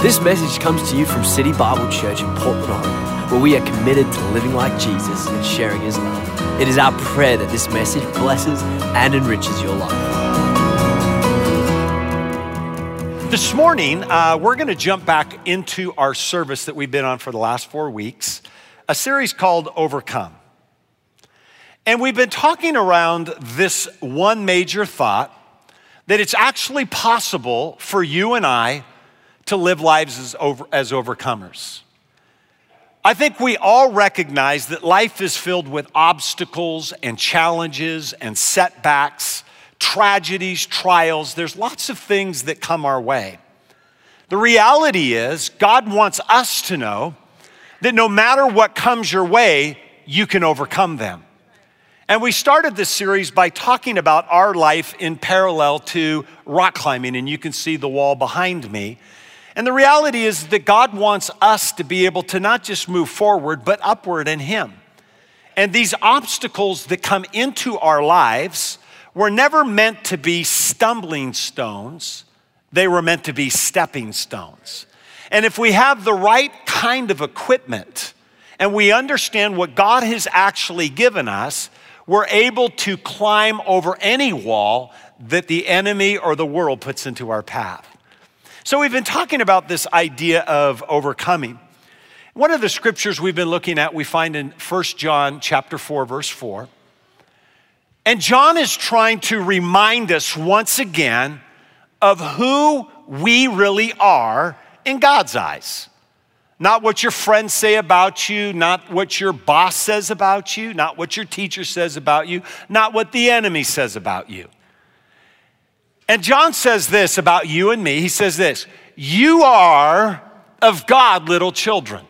This message comes to you from City Bible Church in Portland, Oregon, where we are committed to living like Jesus and sharing his love. It is our prayer that this message blesses and enriches your life. This morning, uh, we're going to jump back into our service that we've been on for the last four weeks, a series called Overcome. And we've been talking around this one major thought that it's actually possible for you and I to live lives as, over, as overcomers. I think we all recognize that life is filled with obstacles and challenges and setbacks, tragedies, trials. There's lots of things that come our way. The reality is, God wants us to know that no matter what comes your way, you can overcome them. And we started this series by talking about our life in parallel to rock climbing, and you can see the wall behind me. And the reality is that God wants us to be able to not just move forward, but upward in Him. And these obstacles that come into our lives were never meant to be stumbling stones, they were meant to be stepping stones. And if we have the right kind of equipment and we understand what God has actually given us, we're able to climb over any wall that the enemy or the world puts into our path. So we've been talking about this idea of overcoming. One of the scriptures we've been looking at we find in 1 John chapter 4 verse 4. And John is trying to remind us once again of who we really are in God's eyes. Not what your friends say about you, not what your boss says about you, not what your teacher says about you, not what the enemy says about you. And John says this about you and me. He says this You are of God, little children.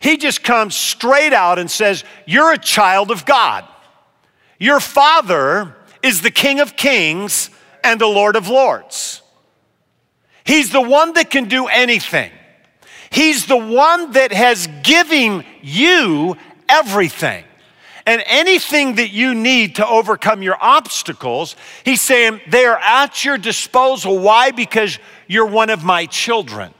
He just comes straight out and says, You're a child of God. Your father is the King of Kings and the Lord of Lords. He's the one that can do anything. He's the one that has given you everything and anything that you need to overcome your obstacles, he's saying they are at your disposal. Why? Because you're one of my children.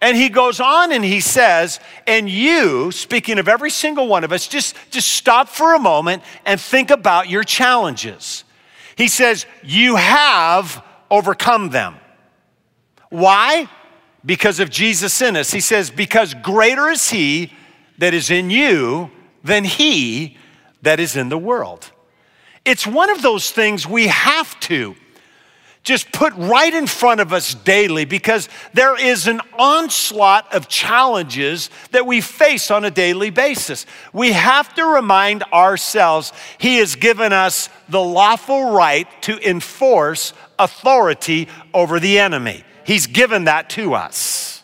And he goes on and he says, and you, speaking of every single one of us, just, just stop for a moment and think about your challenges. He says, you have overcome them. Why? Because of Jesus in us. He says, because greater is he that is in you than he that is in the world. It's one of those things we have to just put right in front of us daily because there is an onslaught of challenges that we face on a daily basis. We have to remind ourselves He has given us the lawful right to enforce authority over the enemy. He's given that to us.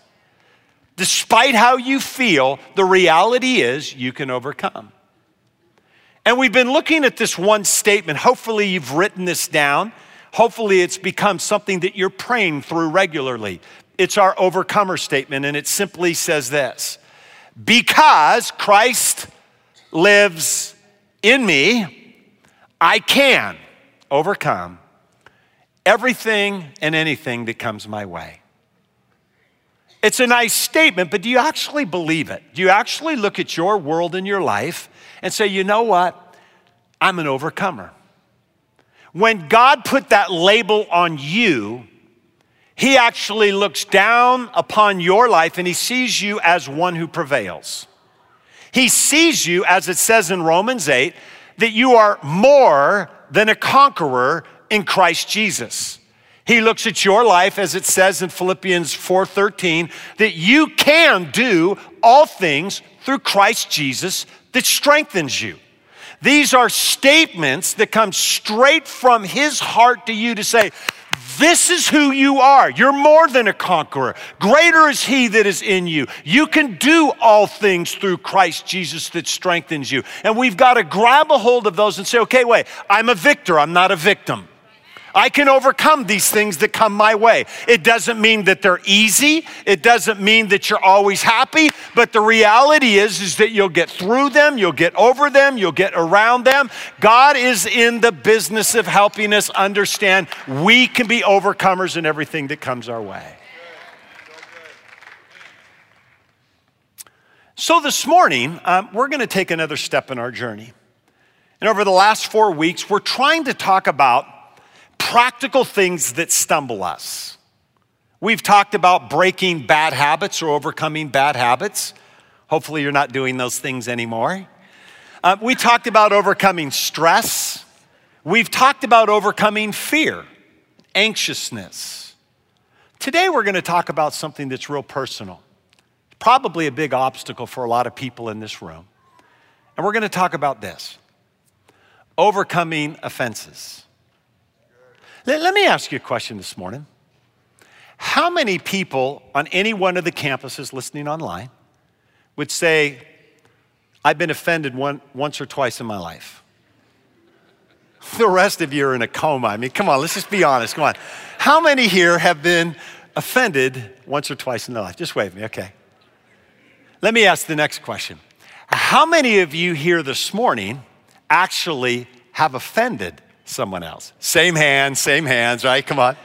Despite how you feel, the reality is you can overcome. And we've been looking at this one statement. Hopefully, you've written this down. Hopefully, it's become something that you're praying through regularly. It's our overcomer statement, and it simply says this Because Christ lives in me, I can overcome everything and anything that comes my way. It's a nice statement, but do you actually believe it? Do you actually look at your world and your life and say, you know what? I'm an overcomer. When God put that label on you, He actually looks down upon your life and He sees you as one who prevails. He sees you, as it says in Romans 8, that you are more than a conqueror in Christ Jesus. He looks at your life as it says in Philippians 4:13 that you can do all things through Christ Jesus that strengthens you. These are statements that come straight from his heart to you to say, this is who you are. You're more than a conqueror. Greater is He that is in you. You can do all things through Christ Jesus that strengthens you. And we've got to grab a hold of those and say, okay, wait, I'm a victor, I'm not a victim. I can overcome these things that come my way. It doesn't mean that they're easy. It doesn't mean that you're always happy, but the reality is is that you'll get through them, you'll get over them, you'll get around them. God is in the business of helping us understand we can be overcomers in everything that comes our way. So this morning, um, we're going to take another step in our journey. And over the last four weeks, we're trying to talk about practical things that stumble us. We've talked about breaking bad habits or overcoming bad habits. Hopefully, you're not doing those things anymore. Uh, we talked about overcoming stress. We've talked about overcoming fear, anxiousness. Today, we're going to talk about something that's real personal probably a big obstacle for a lot of people in this room. And we're going to talk about this overcoming offenses. Let, let, me ask you a question this morning. How many people on any one of the campuses listening online would say, I've been offended one, once or twice in my life? The rest of you are in a coma. I mean, come on, let's just be honest. Come on. How many here have been offended once or twice in their life? Just wave me, okay. Let me ask the next question How many of you here this morning actually have offended someone else? Same hands, same hands, right? Come on.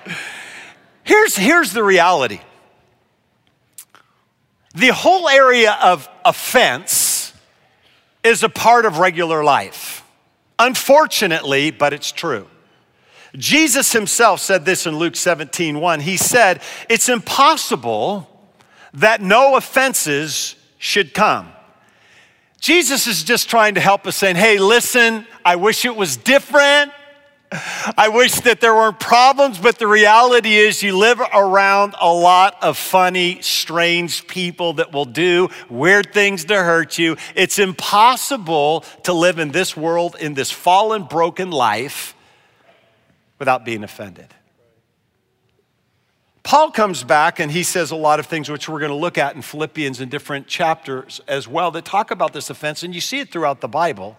Here's, here's the reality the whole area of offense is a part of regular life. Unfortunately, but it's true. Jesus himself said this in Luke 17 1. He said, It's impossible that no offenses should come. Jesus is just trying to help us saying, hey, listen, I wish it was different. I wish that there weren't problems, but the reality is you live around a lot of funny, strange people that will do weird things to hurt you. It's impossible to live in this world, in this fallen, broken life, without being offended. Paul comes back and he says a lot of things which we're going to look at in Philippians in different chapters as well that talk about this offense, and you see it throughout the Bible.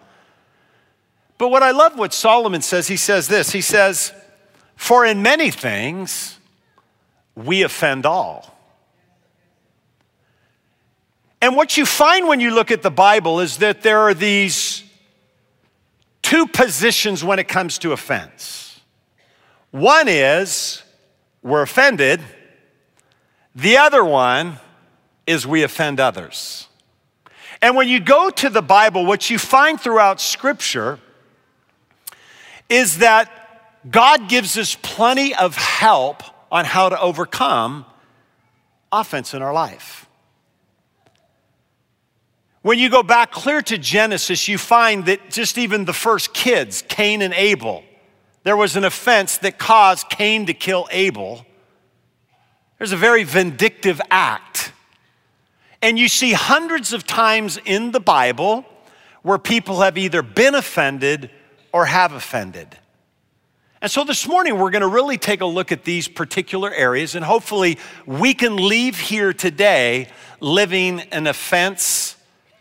But what I love what Solomon says, he says this he says, For in many things we offend all. And what you find when you look at the Bible is that there are these two positions when it comes to offense. One is, we're offended. The other one is we offend others. And when you go to the Bible, what you find throughout Scripture is that God gives us plenty of help on how to overcome offense in our life. When you go back clear to Genesis, you find that just even the first kids, Cain and Abel, there was an offense that caused Cain to kill Abel. There's a very vindictive act. And you see hundreds of times in the Bible where people have either been offended or have offended. And so this morning, we're going to really take a look at these particular areas, and hopefully, we can leave here today living an offense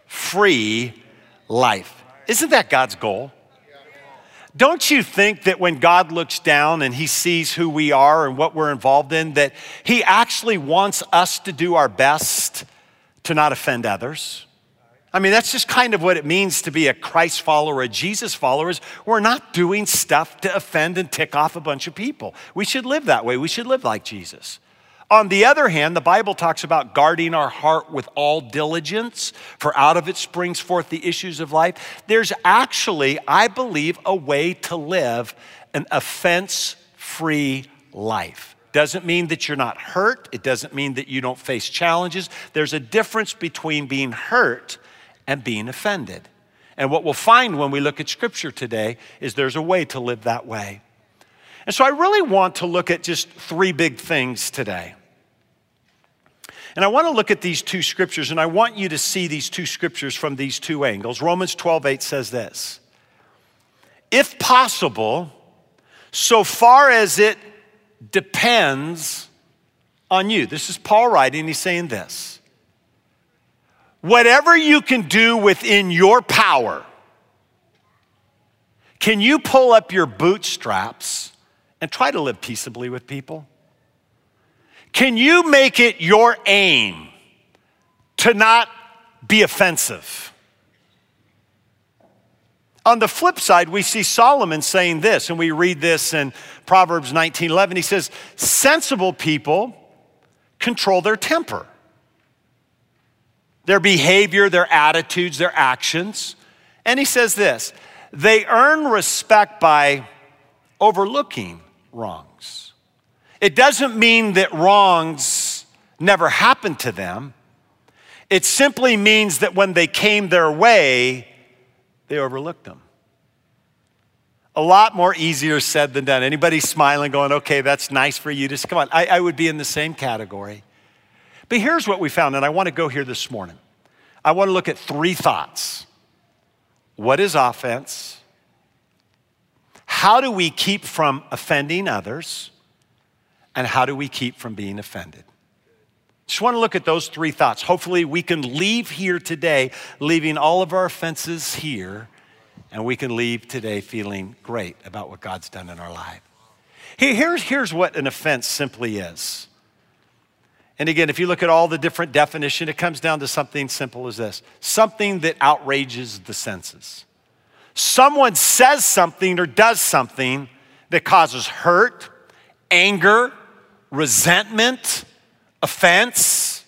free life. Isn't that God's goal? Don't you think that when God looks down and he sees who we are and what we're involved in, that he actually wants us to do our best to not offend others? I mean, that's just kind of what it means to be a Christ follower, a Jesus follower, is we're not doing stuff to offend and tick off a bunch of people. We should live that way. We should live like Jesus. On the other hand, the Bible talks about guarding our heart with all diligence, for out of it springs forth the issues of life. There's actually, I believe, a way to live an offense free life. Doesn't mean that you're not hurt, it doesn't mean that you don't face challenges. There's a difference between being hurt and being offended. And what we'll find when we look at Scripture today is there's a way to live that way. And so I really want to look at just three big things today. And I want to look at these two scriptures, and I want you to see these two scriptures from these two angles. Romans 12, 8 says this If possible, so far as it depends on you. This is Paul writing, he's saying this. Whatever you can do within your power, can you pull up your bootstraps and try to live peaceably with people? Can you make it your aim to not be offensive? On the flip side, we see Solomon saying this, and we read this in Proverbs 19:11. He says, "Sensible people control their temper, their behavior, their attitudes, their actions. And he says this they earn respect by overlooking wrongs. It doesn't mean that wrongs never happened to them. It simply means that when they came their way, they overlooked them. A lot more easier said than done. Anybody smiling, going, okay, that's nice for you to come on. I, I would be in the same category. But here's what we found, and I want to go here this morning. I want to look at three thoughts. What is offense? How do we keep from offending others? And how do we keep from being offended? Just want to look at those three thoughts. Hopefully, we can leave here today, leaving all of our offenses here, and we can leave today feeling great about what God's done in our life. Here's, here's what an offense simply is. And again, if you look at all the different definition, it comes down to something simple as this something that outrages the senses. Someone says something or does something that causes hurt, anger, resentment, offense,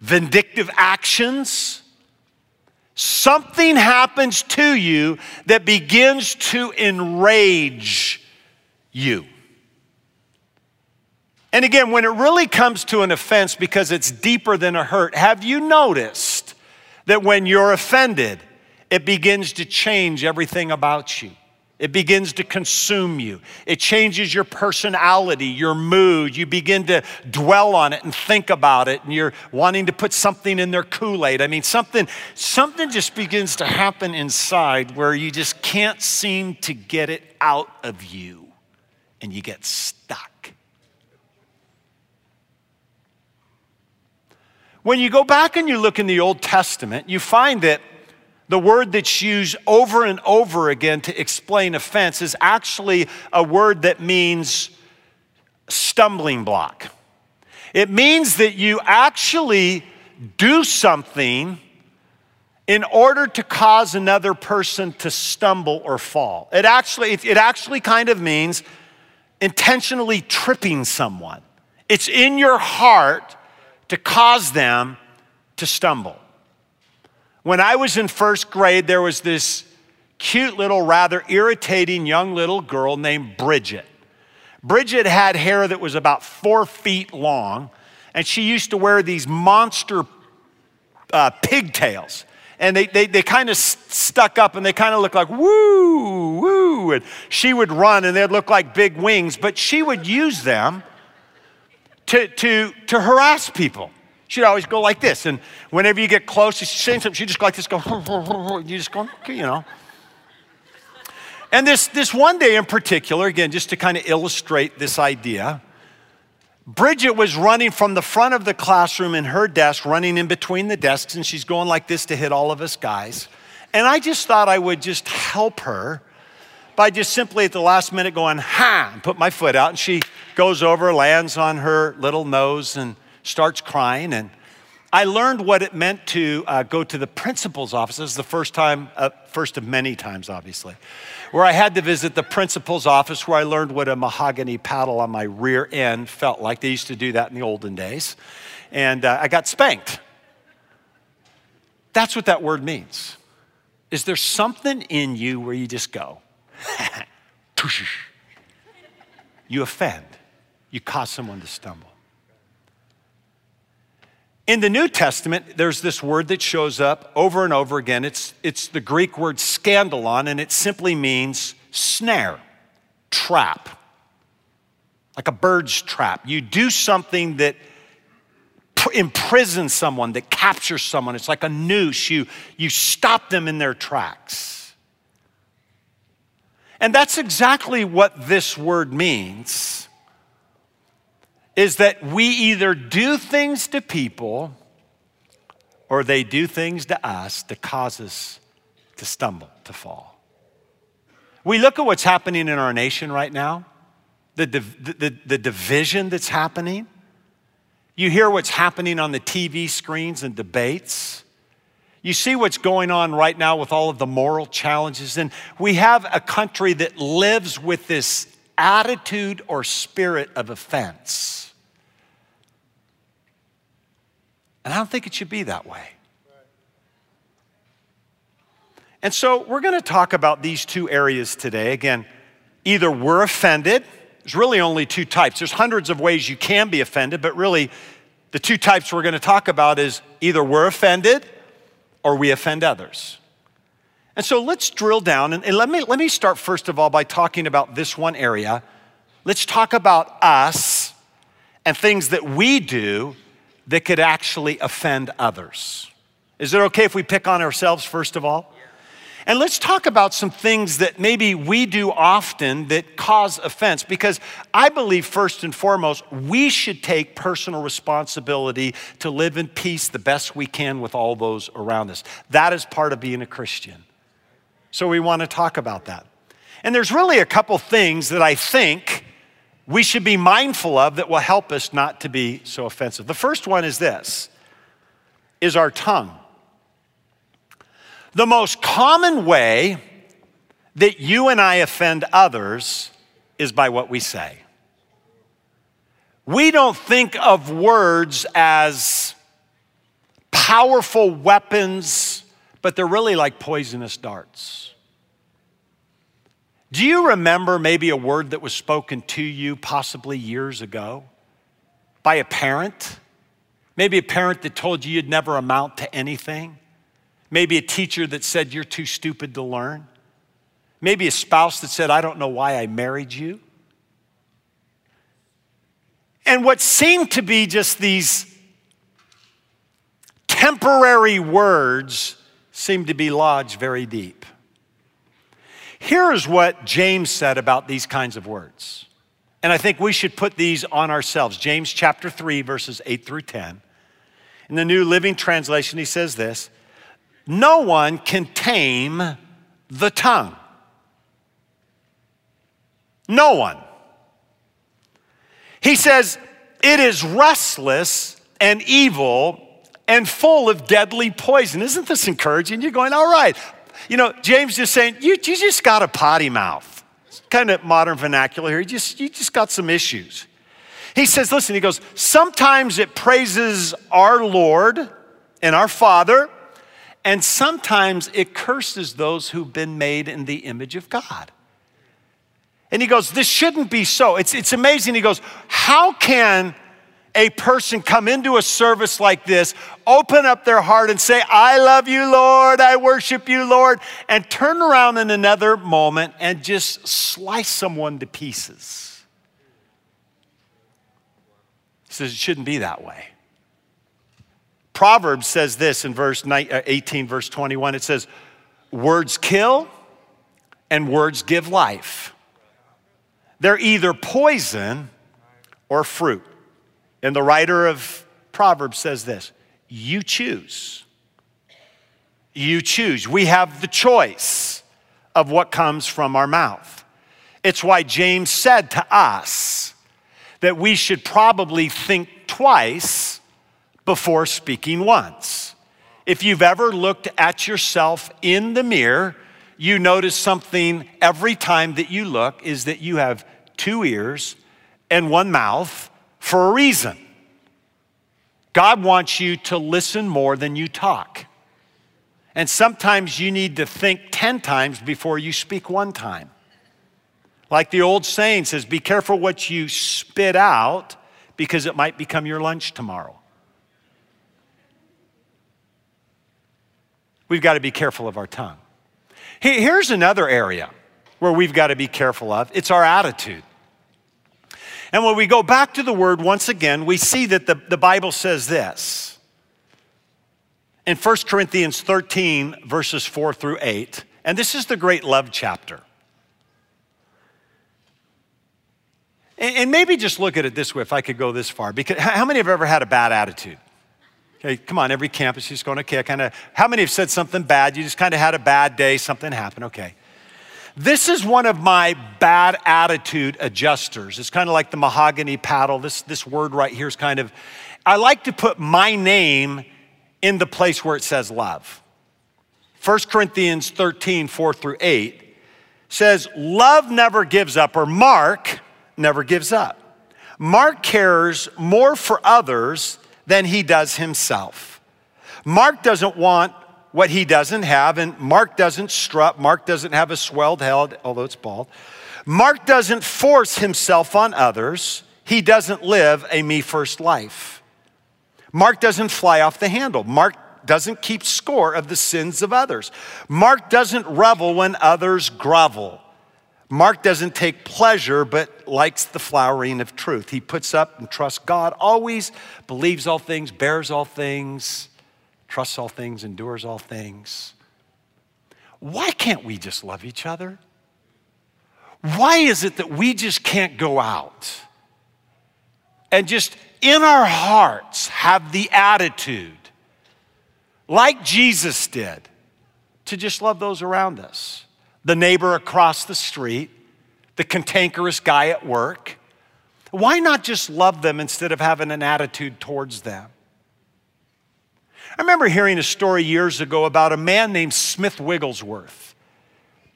vindictive actions. Something happens to you that begins to enrage you. And again, when it really comes to an offense because it's deeper than a hurt, have you noticed that when you're offended, it begins to change everything about you? It begins to consume you. It changes your personality, your mood. You begin to dwell on it and think about it, and you're wanting to put something in their Kool-Aid. I mean, something, something just begins to happen inside where you just can't seem to get it out of you, and you get stuck. When you go back and you look in the Old Testament, you find that the word that's used over and over again to explain offense is actually a word that means stumbling block. It means that you actually do something in order to cause another person to stumble or fall. It actually, it actually kind of means intentionally tripping someone. It's in your heart to cause them to stumble. When I was in first grade, there was this cute little, rather irritating young little girl named Bridget. Bridget had hair that was about four feet long, and she used to wear these monster uh, pigtails. And they, they, they kind of stuck up and they kind of looked like woo, woo. And she would run and they'd look like big wings, but she would use them to, to, to harass people. She'd always go like this. And whenever you get close, she's saying something, she'd just go like this, go, you just go, you know. And this, this one day in particular, again, just to kind of illustrate this idea, Bridget was running from the front of the classroom in her desk, running in between the desks, and she's going like this to hit all of us guys. And I just thought I would just help her by just simply at the last minute going, ha, and put my foot out. And she goes over, lands on her little nose, and starts crying. And I learned what it meant to uh, go to the principal's office. This is the first time, uh, first of many times, obviously, where I had to visit the principal's office where I learned what a mahogany paddle on my rear end felt like. They used to do that in the olden days. And uh, I got spanked. That's what that word means. Is there something in you where you just go, you offend, you cause someone to stumble. In the New Testament, there's this word that shows up over and over again. It's, it's the Greek word scandalon, and it simply means snare, trap, like a bird's trap. You do something that imprisons someone, that captures someone. It's like a noose. You, you stop them in their tracks. And that's exactly what this word means is that we either do things to people or they do things to us that cause us to stumble, to fall. We look at what's happening in our nation right now, the, the, the division that's happening. You hear what's happening on the TV screens and debates. You see what's going on right now with all of the moral challenges. And we have a country that lives with this attitude or spirit of offense. And I don't think it should be that way. And so we're going to talk about these two areas today. Again, either we're offended, there's really only two types. There's hundreds of ways you can be offended, but really the two types we're going to talk about is either we're offended or we offend others. And so let's drill down and, and let, me, let me start first of all by talking about this one area. Let's talk about us and things that we do that could actually offend others. Is it okay if we pick on ourselves first of all? And let's talk about some things that maybe we do often that cause offense, because I believe, first and foremost, we should take personal responsibility to live in peace the best we can with all those around us. That is part of being a Christian. So we want to talk about that. And there's really a couple things that I think we should be mindful of that will help us not to be so offensive. The first one is this is our tongue. The most common way that you and I offend others is by what we say. We don't think of words as powerful weapons, but they're really like poisonous darts. Do you remember maybe a word that was spoken to you possibly years ago by a parent? Maybe a parent that told you you'd never amount to anything? Maybe a teacher that said you're too stupid to learn. Maybe a spouse that said, I don't know why I married you. And what seemed to be just these temporary words seemed to be lodged very deep. Here is what James said about these kinds of words. And I think we should put these on ourselves. James chapter 3, verses 8 through 10. In the New Living Translation, he says this no one can tame the tongue. No one. He says, it is restless and evil and full of deadly poison. Isn't this encouraging? You're going, all right. You know, James just saying, you, you just got a potty mouth. It's kind of modern vernacular here. You just, you just got some issues. He says, listen, he goes, sometimes it praises our Lord and our Father and sometimes it curses those who've been made in the image of God. And he goes, This shouldn't be so. It's, it's amazing. He goes, How can a person come into a service like this, open up their heart and say, I love you, Lord, I worship you, Lord, and turn around in another moment and just slice someone to pieces? He says, It shouldn't be that way. Proverbs says this in verse uh, 18, verse 21. It says, Words kill and words give life. They're either poison or fruit. And the writer of Proverbs says this You choose. You choose. We have the choice of what comes from our mouth. It's why James said to us that we should probably think twice before speaking once. If you've ever looked at yourself in the mirror, you notice something every time that you look is that you have two ears and one mouth for a reason. God wants you to listen more than you talk. And sometimes you need to think 10 times before you speak one time. Like the old saying says, be careful what you spit out because it might become your lunch tomorrow. We've got to be careful of our tongue. Here's another area where we've got to be careful of it's our attitude. And when we go back to the word once again, we see that the, the Bible says this. In 1 Corinthians 13, verses 4 through 8, and this is the great love chapter. And, and maybe just look at it this way, if I could go this far, because how many have ever had a bad attitude? Okay, come on, every campus is going, okay, I kind of, how many have said something bad? You just kind of had a bad day, something happened, okay. This is one of my bad attitude adjusters. It's kind of like the mahogany paddle. This, this word right here is kind of, I like to put my name in the place where it says love. 1 Corinthians 13, 4 through 8 says, Love never gives up, or Mark never gives up. Mark cares more for others than he does himself. Mark doesn't want what he doesn't have, and Mark doesn't strut. Mark doesn't have a swelled head, although it's bald. Mark doesn't force himself on others. He doesn't live a me first life. Mark doesn't fly off the handle. Mark doesn't keep score of the sins of others. Mark doesn't revel when others grovel. Mark doesn't take pleasure, but likes the flowering of truth. He puts up and trusts God, always believes all things, bears all things, trusts all things, endures all things. Why can't we just love each other? Why is it that we just can't go out and just in our hearts have the attitude, like Jesus did, to just love those around us? The neighbor across the street, the cantankerous guy at work? Why not just love them instead of having an attitude towards them? I remember hearing a story years ago about a man named Smith Wigglesworth.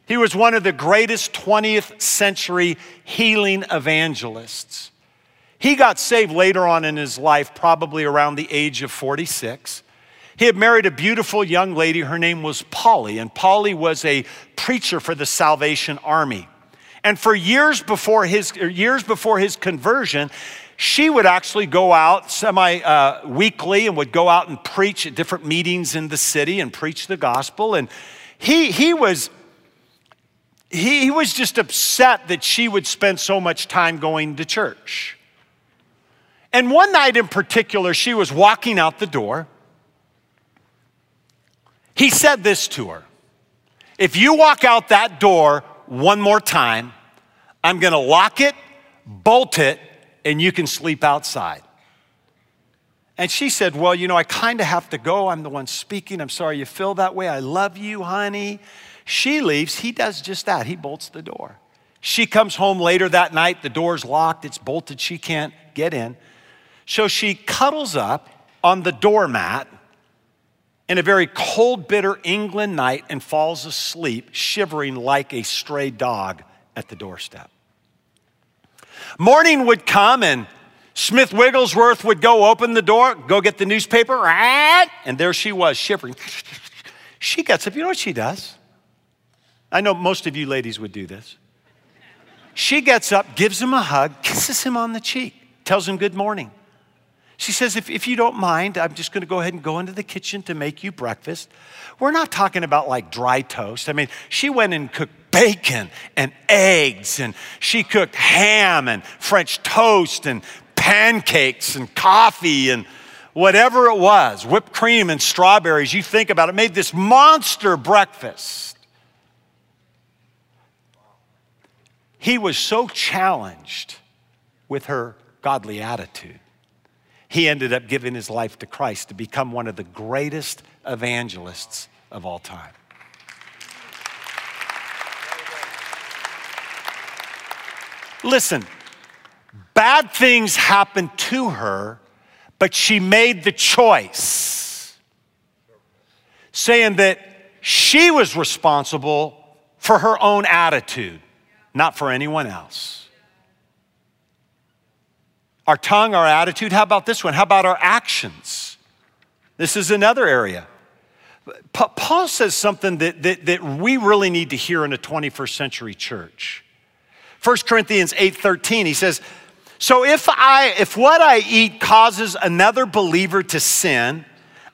He was one of the greatest 20th century healing evangelists. He got saved later on in his life, probably around the age of 46. He had married a beautiful young lady. Her name was Polly, and Polly was a preacher for the Salvation Army. And for years before his years before his conversion, she would actually go out semi uh, weekly and would go out and preach at different meetings in the city and preach the gospel. And he he was he, he was just upset that she would spend so much time going to church. And one night in particular, she was walking out the door he said this to her If you walk out that door one more time, I'm gonna lock it, bolt it, and you can sleep outside. And she said, Well, you know, I kind of have to go. I'm the one speaking. I'm sorry you feel that way. I love you, honey. She leaves. He does just that. He bolts the door. She comes home later that night. The door's locked, it's bolted. She can't get in. So she cuddles up on the doormat in a very cold, bitter England night and falls asleep, shivering like a stray dog at the doorstep. Morning would come and Smith Wigglesworth would go open the door, go get the newspaper, and there she was, shivering. She gets up. You know what she does? I know most of you ladies would do this. She gets up, gives him a hug, kisses him on the cheek, tells him good morning. She says, if, if you don't mind, I'm just going to go ahead and go into the kitchen to make you breakfast. We're not talking about like dry toast. I mean, she went and cooked bacon and eggs, and she cooked ham and French toast and pancakes and coffee and whatever it was, whipped cream and strawberries. You think about it, made this monster breakfast. He was so challenged with her godly attitude he ended up giving his life to Christ to become one of the greatest evangelists of all time. Listen, bad things happened to her, but she made the choice, saying that she was responsible for her own attitude, not for anyone else our tongue, our attitude. How about this one? How about our actions? This is another area. Paul says something that, that, that we really need to hear in a 21st century church. 1 Corinthians 8:13, he says, So if I if what I eat causes another believer to sin,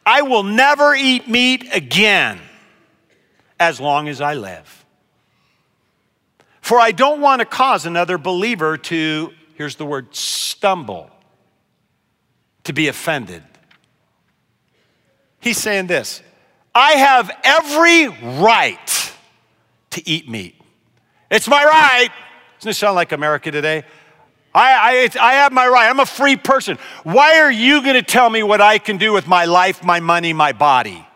I will never eat meat again as long as I live. For I don't want to cause another believer to here's the word stumble, to be offended. He's saying this I have every right to eat meat. It's my right. Doesn't it sound like America today? I, I, I have my right. I'm a free person. Why are you going to tell me what I can do with my life, my money, my body?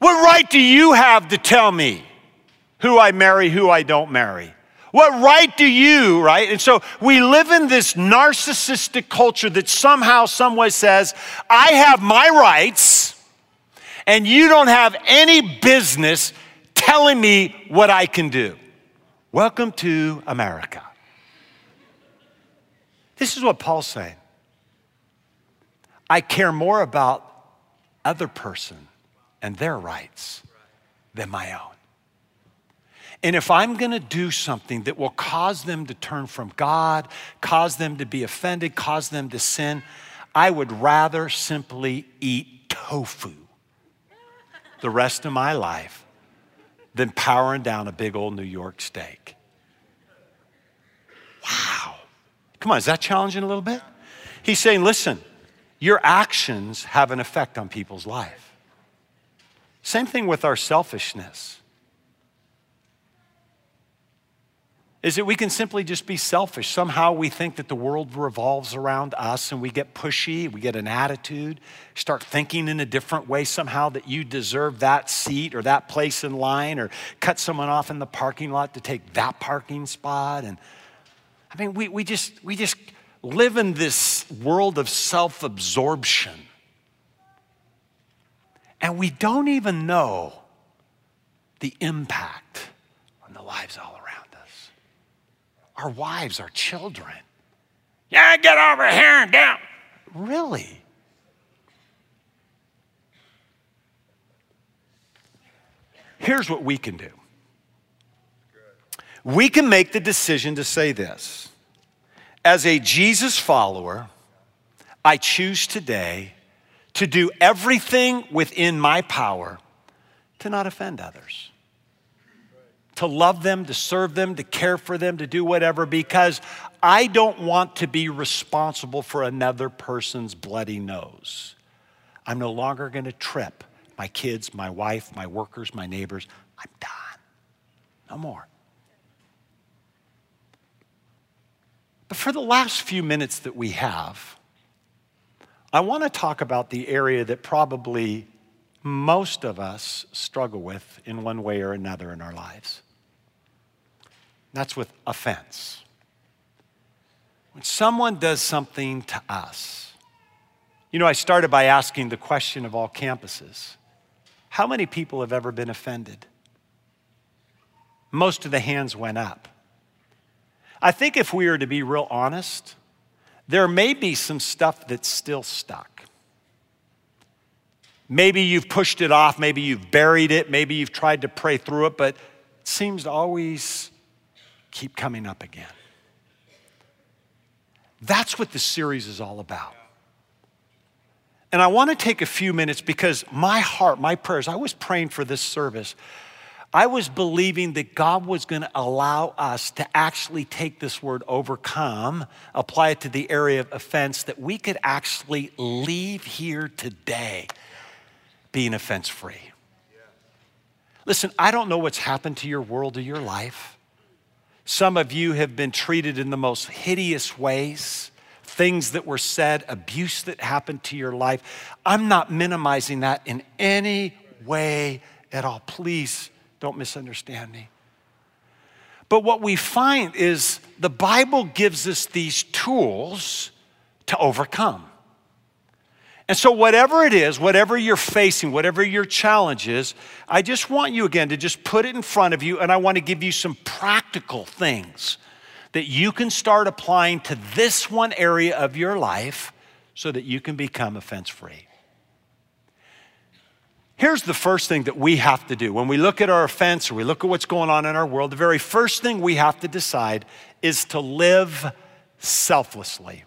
What right do you have to tell me who I marry, who I don't marry? What right do you, right? And so we live in this narcissistic culture that somehow, someway says, I have my rights, and you don't have any business telling me what I can do. Welcome to America. This is what Paul's saying. I care more about other person and their rights than my own. And if I'm gonna do something that will cause them to turn from God, cause them to be offended, cause them to sin, I would rather simply eat tofu the rest of my life than powering down a big old New York steak. Wow. Come on, is that challenging a little bit? He's saying, listen, your actions have an effect on people's life. Same thing with our selfishness. Is that we can simply just be selfish. Somehow we think that the world revolves around us and we get pushy, we get an attitude, start thinking in a different way somehow that you deserve that seat or that place in line or cut someone off in the parking lot to take that parking spot. And I mean, we, we just, we just live in this world of self absorption. And we don't even know the impact on the lives all around. Our wives, our children. Yeah, get over here and down. Really? Here's what we can do we can make the decision to say this as a Jesus follower, I choose today to do everything within my power to not offend others, to love them, to serve them, to care for them, to do whatever, because I don't want to be responsible for another person's bloody nose. I'm no longer going to trip my kids, my wife, my workers, my neighbors. I'm done. No more. But for the last few minutes that we have, I want to talk about the area that probably most of us struggle with in one way or another in our lives. That's with offense. When someone does something to us, you know, I started by asking the question of all campuses how many people have ever been offended? Most of the hands went up. I think if we are to be real honest, there may be some stuff that's still stuck. Maybe you've pushed it off, maybe you've buried it, maybe you've tried to pray through it, but it seems to always keep coming up again. That's what the series is all about. And I want to take a few minutes because my heart, my prayers, I was praying for this service. I was believing that God was going to allow us to actually take this word overcome, apply it to the area of offense, that we could actually leave here today being offense free. Listen, I don't know what's happened to your world or your life. Some of you have been treated in the most hideous ways, things that were said, abuse that happened to your life. I'm not minimizing that in any way at all. Please don't misunderstand me. But what we find is the Bible gives us these tools to overcome. And so, whatever it is, whatever you're facing, whatever your challenge is, I just want you again to just put it in front of you, and I want to give you some practical things that you can start applying to this one area of your life so that you can become offense free. Here's the first thing that we have to do. When we look at our offense or we look at what's going on in our world, the very first thing we have to decide is to live selflessly.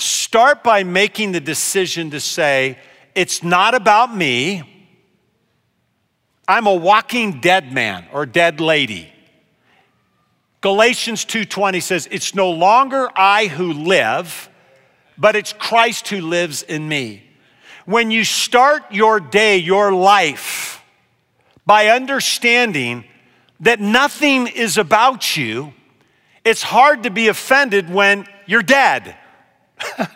Start by making the decision to say, it's not about me. I'm a walking dead man or dead lady. Galatians 2:20 says, "It's no longer I who live, but it's Christ who lives in me." when you start your day, your life, by understanding that nothing is about you, it's hard to be offended when you're dead.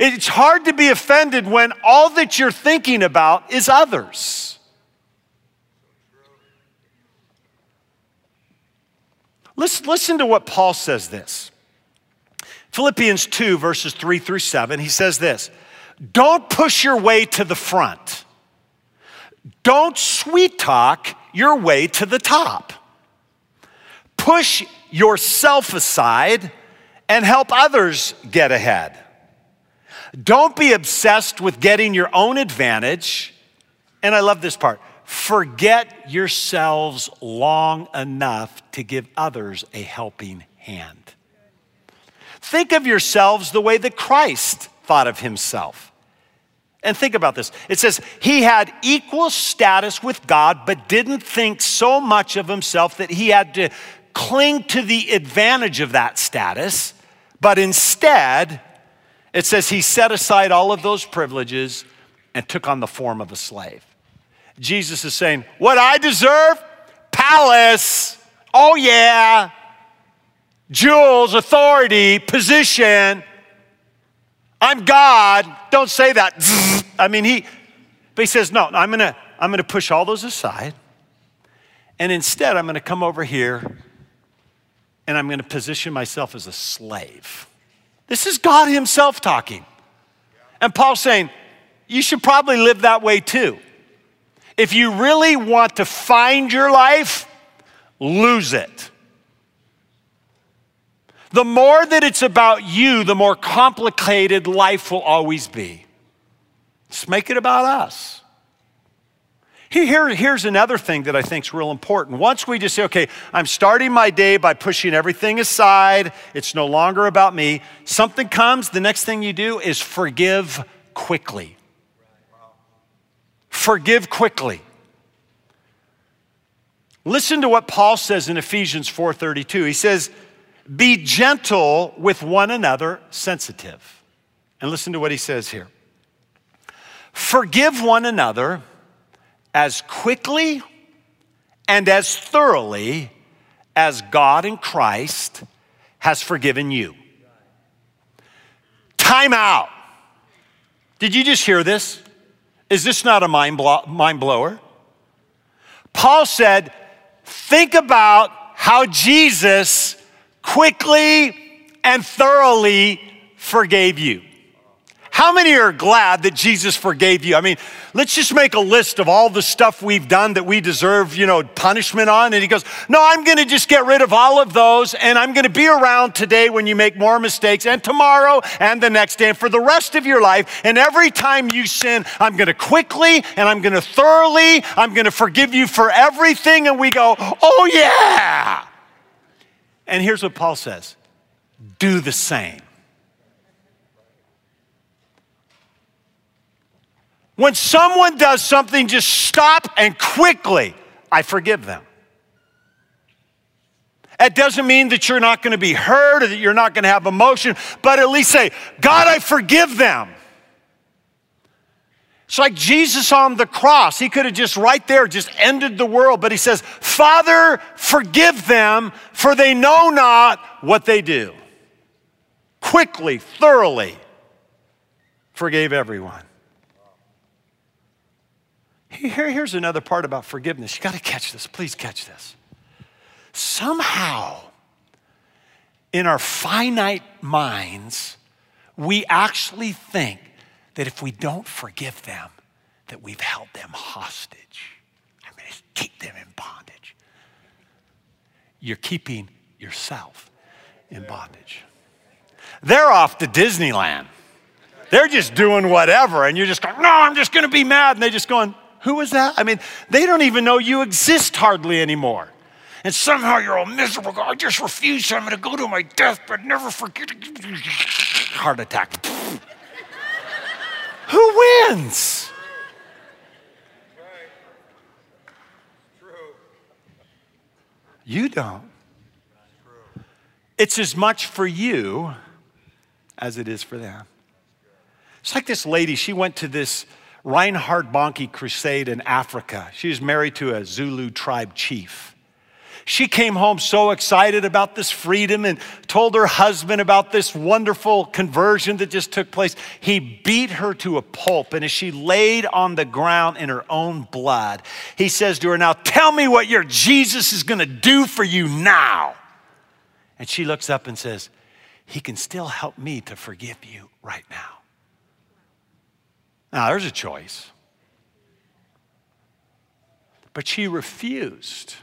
it's hard to be offended when all that you're thinking about is others. Listen, listen to what Paul says this. Philippians 2, verses 3 through 7, he says this don't push your way to the front. Don't sweet talk your way to the top. Push yourself aside and help others get ahead. Don't be obsessed with getting your own advantage. And I love this part forget yourselves long enough to give others a helping hand. Think of yourselves the way that Christ thought of himself. And think about this. It says, he had equal status with God, but didn't think so much of himself that he had to cling to the advantage of that status, but instead, it says he set aside all of those privileges and took on the form of a slave. Jesus is saying, What I deserve? Palace. Oh, yeah. Jewels, authority, position. I'm God. Don't say that. I mean, he, but he says, No, I'm gonna, I'm gonna push all those aside. And instead, I'm gonna come over here and I'm gonna position myself as a slave. This is God Himself talking. And Paul's saying, You should probably live that way too. If you really want to find your life, lose it. The more that it's about you, the more complicated life will always be. Let's make it about us. Here, here's another thing that I think is real important. Once we just say, okay, I'm starting my day by pushing everything aside, it's no longer about me, something comes, the next thing you do is forgive quickly. Forgive quickly. Listen to what Paul says in Ephesians 4:32. He says, "Be gentle with one another, sensitive." And listen to what he says here. Forgive one another as quickly and as thoroughly as God in Christ has forgiven you. Time out. Did you just hear this? Is this not a mind, blow, mind blower? Paul said, think about how Jesus quickly and thoroughly forgave you. How many are glad that Jesus forgave you? I mean, let's just make a list of all the stuff we've done that we deserve, you know, punishment on. And he goes, No, I'm going to just get rid of all of those. And I'm going to be around today when you make more mistakes, and tomorrow, and the next day, and for the rest of your life. And every time you sin, I'm going to quickly and I'm going to thoroughly, I'm going to forgive you for everything. And we go, Oh, yeah. And here's what Paul says do the same. When someone does something, just stop and quickly, I forgive them. It doesn't mean that you're not going to be hurt or that you're not going to have emotion, but at least say, God, I forgive them. It's like Jesus on the cross. He could have just right there just ended the world, but he says, Father, forgive them, for they know not what they do. Quickly, thoroughly forgave everyone. Here, here's another part about forgiveness. You got to catch this. Please catch this. Somehow, in our finite minds, we actually think that if we don't forgive them, that we've held them hostage. I'm going to keep them in bondage. You're keeping yourself in bondage. They're off to Disneyland. They're just doing whatever, and you're just going, no, I'm just going to be mad. And they're just going, who was that? I mean, they don't even know you exist hardly anymore. And somehow you're all miserable. I just refuse, I'm going to go to my death, but never forget. Heart attack. Who wins? You don't. It's as much for you as it is for them. It's like this lady, she went to this Reinhard Bonnke crusade in Africa. She was married to a Zulu tribe chief. She came home so excited about this freedom and told her husband about this wonderful conversion that just took place. He beat her to a pulp, and as she laid on the ground in her own blood, he says to her, Now tell me what your Jesus is gonna do for you now. And she looks up and says, He can still help me to forgive you right now. Now, there's a choice. But she refused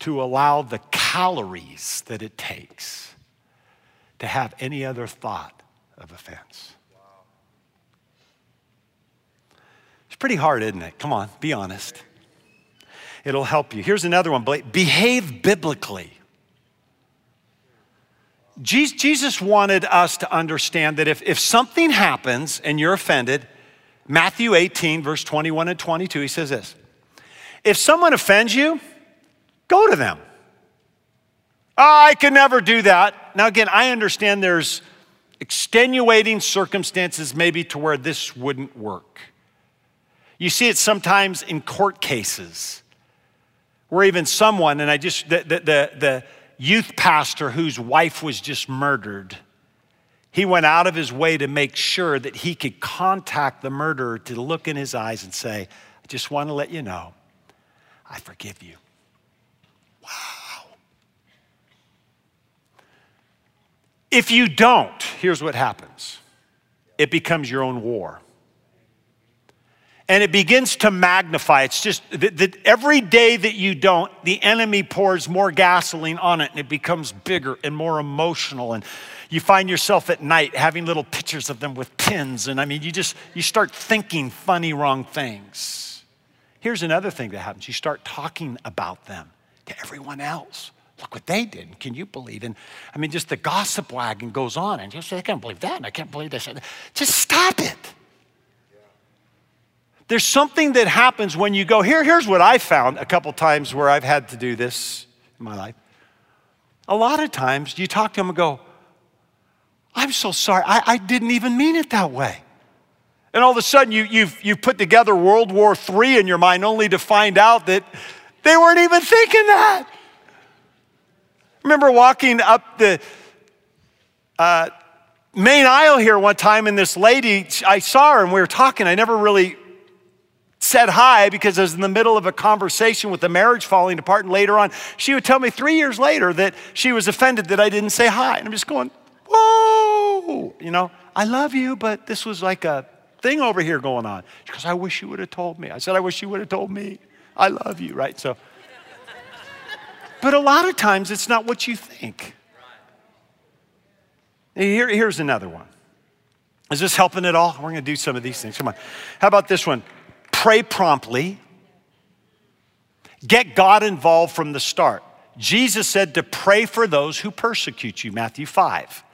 to allow the calories that it takes to have any other thought of offense. It's pretty hard, isn't it? Come on, be honest. It'll help you. Here's another one behave biblically. Jesus wanted us to understand that if, if something happens and you're offended, Matthew 18, verse 21 and 22, he says this If someone offends you, go to them. Oh, I can never do that. Now, again, I understand there's extenuating circumstances maybe to where this wouldn't work. You see it sometimes in court cases where even someone, and I just, the, the, the, the youth pastor whose wife was just murdered, he went out of his way to make sure that he could contact the murderer to look in his eyes and say, I just want to let you know, I forgive you. Wow. If you don't, here's what happens it becomes your own war and it begins to magnify. It's just that, every day that you don't, the enemy pours more gasoline on it and it becomes bigger and more emotional. And you find yourself at night having little pictures of them with pins. And I mean, you just, you start thinking funny, wrong things. Here's another thing that happens you start talking about them to everyone else. Look what they did. Can you believe? And I mean, just the gossip wagon goes on. And you say, I can't believe that. And I can't believe this. Just stop it. There's something that happens when you go, here, here's what I found a couple times where I've had to do this in my life. A lot of times you talk to them and go, I'm so sorry, I, I didn't even mean it that way. And all of a sudden you, you've, you've put together World War III in your mind only to find out that they weren't even thinking that. remember walking up the uh, main aisle here one time, and this lady, I saw her and we were talking. I never really said hi because I was in the middle of a conversation with the marriage falling apart. And later on, she would tell me three years later that she was offended that I didn't say hi. And I'm just going, whoa, you know, I love you, but this was like a thing over here going on. She goes, I wish you would have told me. I said, I wish you would have told me. I love you, right? So, but a lot of times it's not what you think. Here, here's another one. Is this helping at all? We're going to do some of these things. Come on. How about this one? Pray promptly, get God involved from the start. Jesus said to pray for those who persecute you, Matthew 5.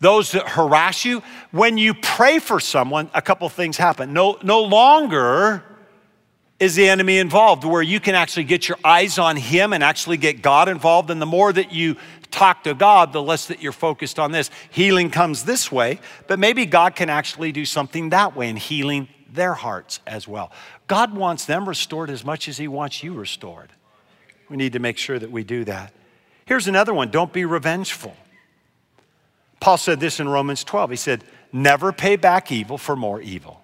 Those that harass you, when you pray for someone, a couple things happen. No, no longer is the enemy involved, where you can actually get your eyes on him and actually get God involved. And the more that you talk to God, the less that you're focused on this. Healing comes this way, but maybe God can actually do something that way, and healing their hearts as well. God wants them restored as much as He wants you restored. We need to make sure that we do that. Here's another one don't be revengeful. Paul said this in Romans 12. He said, Never pay back evil for more evil.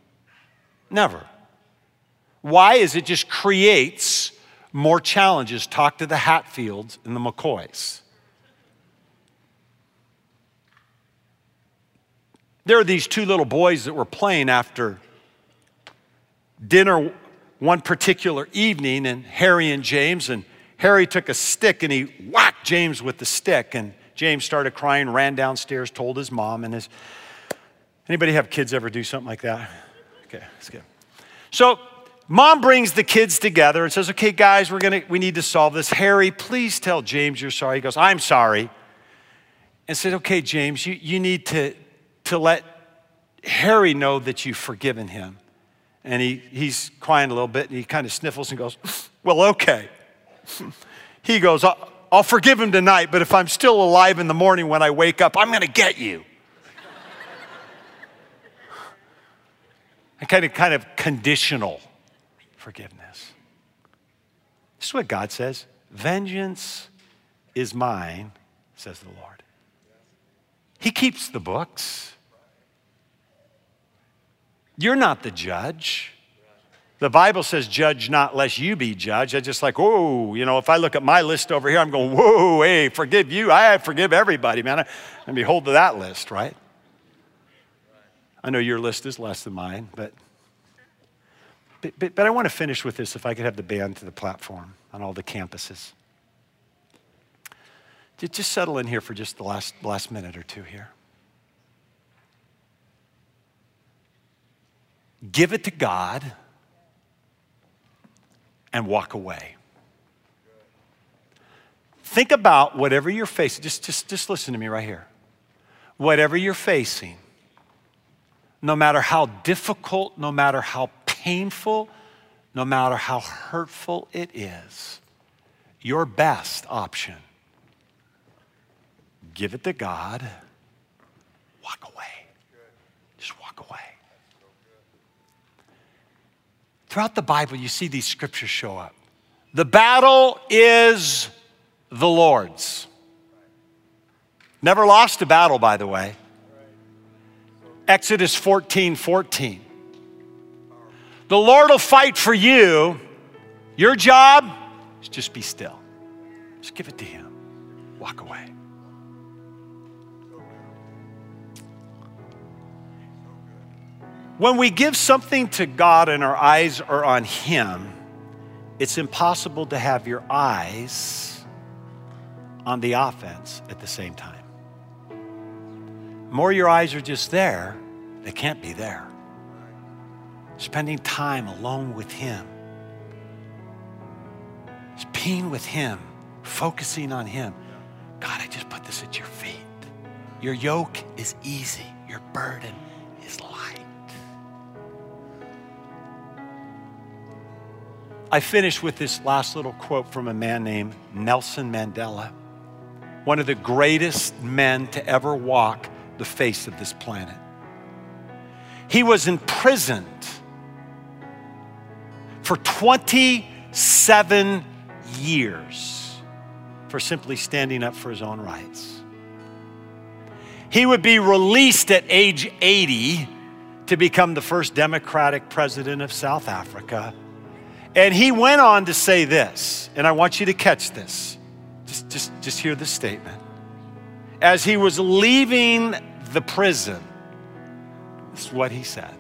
Never. Why? Is it just creates more challenges. Talk to the Hatfields and the McCoys. There are these two little boys that were playing after dinner one particular evening, and Harry and James, and Harry took a stick and he whacked James with the stick, and James started crying, ran downstairs, told his mom, and his. Anybody have kids ever do something like that? Okay, that's good. So mom brings the kids together and says, "Okay, guys, we're gonna we need to solve this. Harry, please tell James you're sorry." He goes, "I'm sorry," and said, "Okay, James, you you need to to let Harry know that you've forgiven him." And he, he's crying a little bit and he kind of sniffles and goes, Well, okay. he goes, I'll, I'll forgive him tonight, but if I'm still alive in the morning when I wake up, I'm going to get you. and kind of, kind of conditional forgiveness. This is what God says Vengeance is mine, says the Lord. He keeps the books. You're not the judge. The Bible says, judge not lest you be judged. I just like, whoa, you know, if I look at my list over here, I'm going, whoa, hey, forgive you. I forgive everybody, man. And behold to that list, right? I know your list is less than mine, but, but, but, but I want to finish with this if I could have the band to the platform on all the campuses. Just settle in here for just the last, last minute or two here. Give it to God and walk away. Think about whatever you're facing. Just, just, just listen to me right here. Whatever you're facing, no matter how difficult, no matter how painful, no matter how hurtful it is, your best option give it to God, walk away. Just walk away. Throughout the Bible, you see these scriptures show up. The battle is the Lord's. Never lost a battle, by the way. Exodus 14 14. The Lord will fight for you. Your job is just be still. Just give it to Him. Walk away. When we give something to God and our eyes are on Him, it's impossible to have your eyes on the offense at the same time. The more your eyes are just there, they can't be there. Spending time alone with Him, being with Him, focusing on Him. God, I just put this at your feet. Your yoke is easy, your burden is light. I finish with this last little quote from a man named Nelson Mandela, one of the greatest men to ever walk the face of this planet. He was imprisoned for 27 years for simply standing up for his own rights. He would be released at age 80 to become the first democratic president of South Africa and he went on to say this, and I want you to catch this. Just, just, just hear this statement. As he was leaving the prison, this is what he said.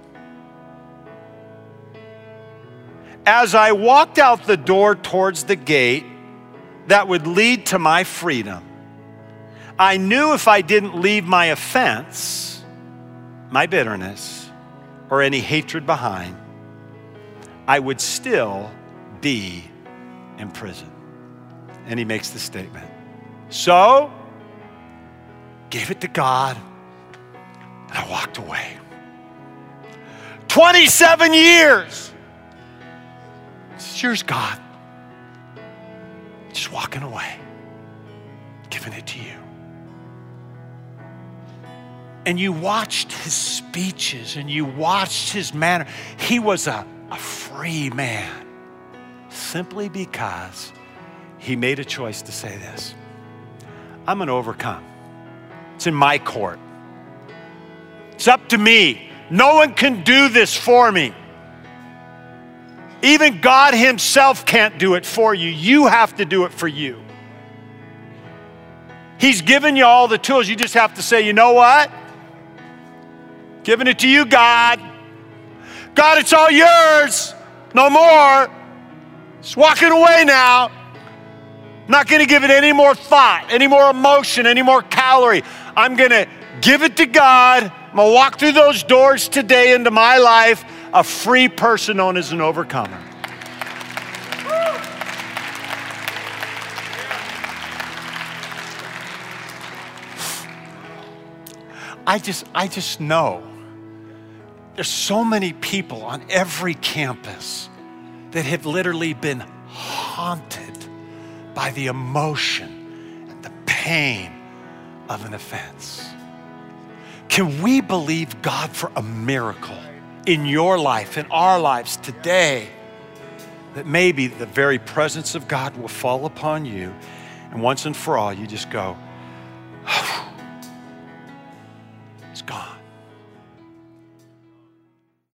As I walked out the door towards the gate that would lead to my freedom, I knew if I didn't leave my offense, my bitterness, or any hatred behind, I would still be in prison. And he makes the statement. So, gave it to God, and I walked away. 27 years. It's yours, God. Just walking away, giving it to you. And you watched his speeches and you watched his manner. He was a a free man simply because he made a choice to say this I'm going to overcome. It's in my court. It's up to me. No one can do this for me. Even God Himself can't do it for you. You have to do it for you. He's given you all the tools. You just have to say, you know what? Giving it to you, God. God, it's all yours. No more. It's walking away now. not going to give it any more thought, any more emotion, any more calorie. I'm going to give it to God. I'm going to walk through those doors today into my life, a free person known as an overcomer. I just, I just know there's so many people on every campus that have literally been haunted by the emotion and the pain of an offense. Can we believe God for a miracle in your life, in our lives today? That maybe the very presence of God will fall upon you, and once and for all, you just go,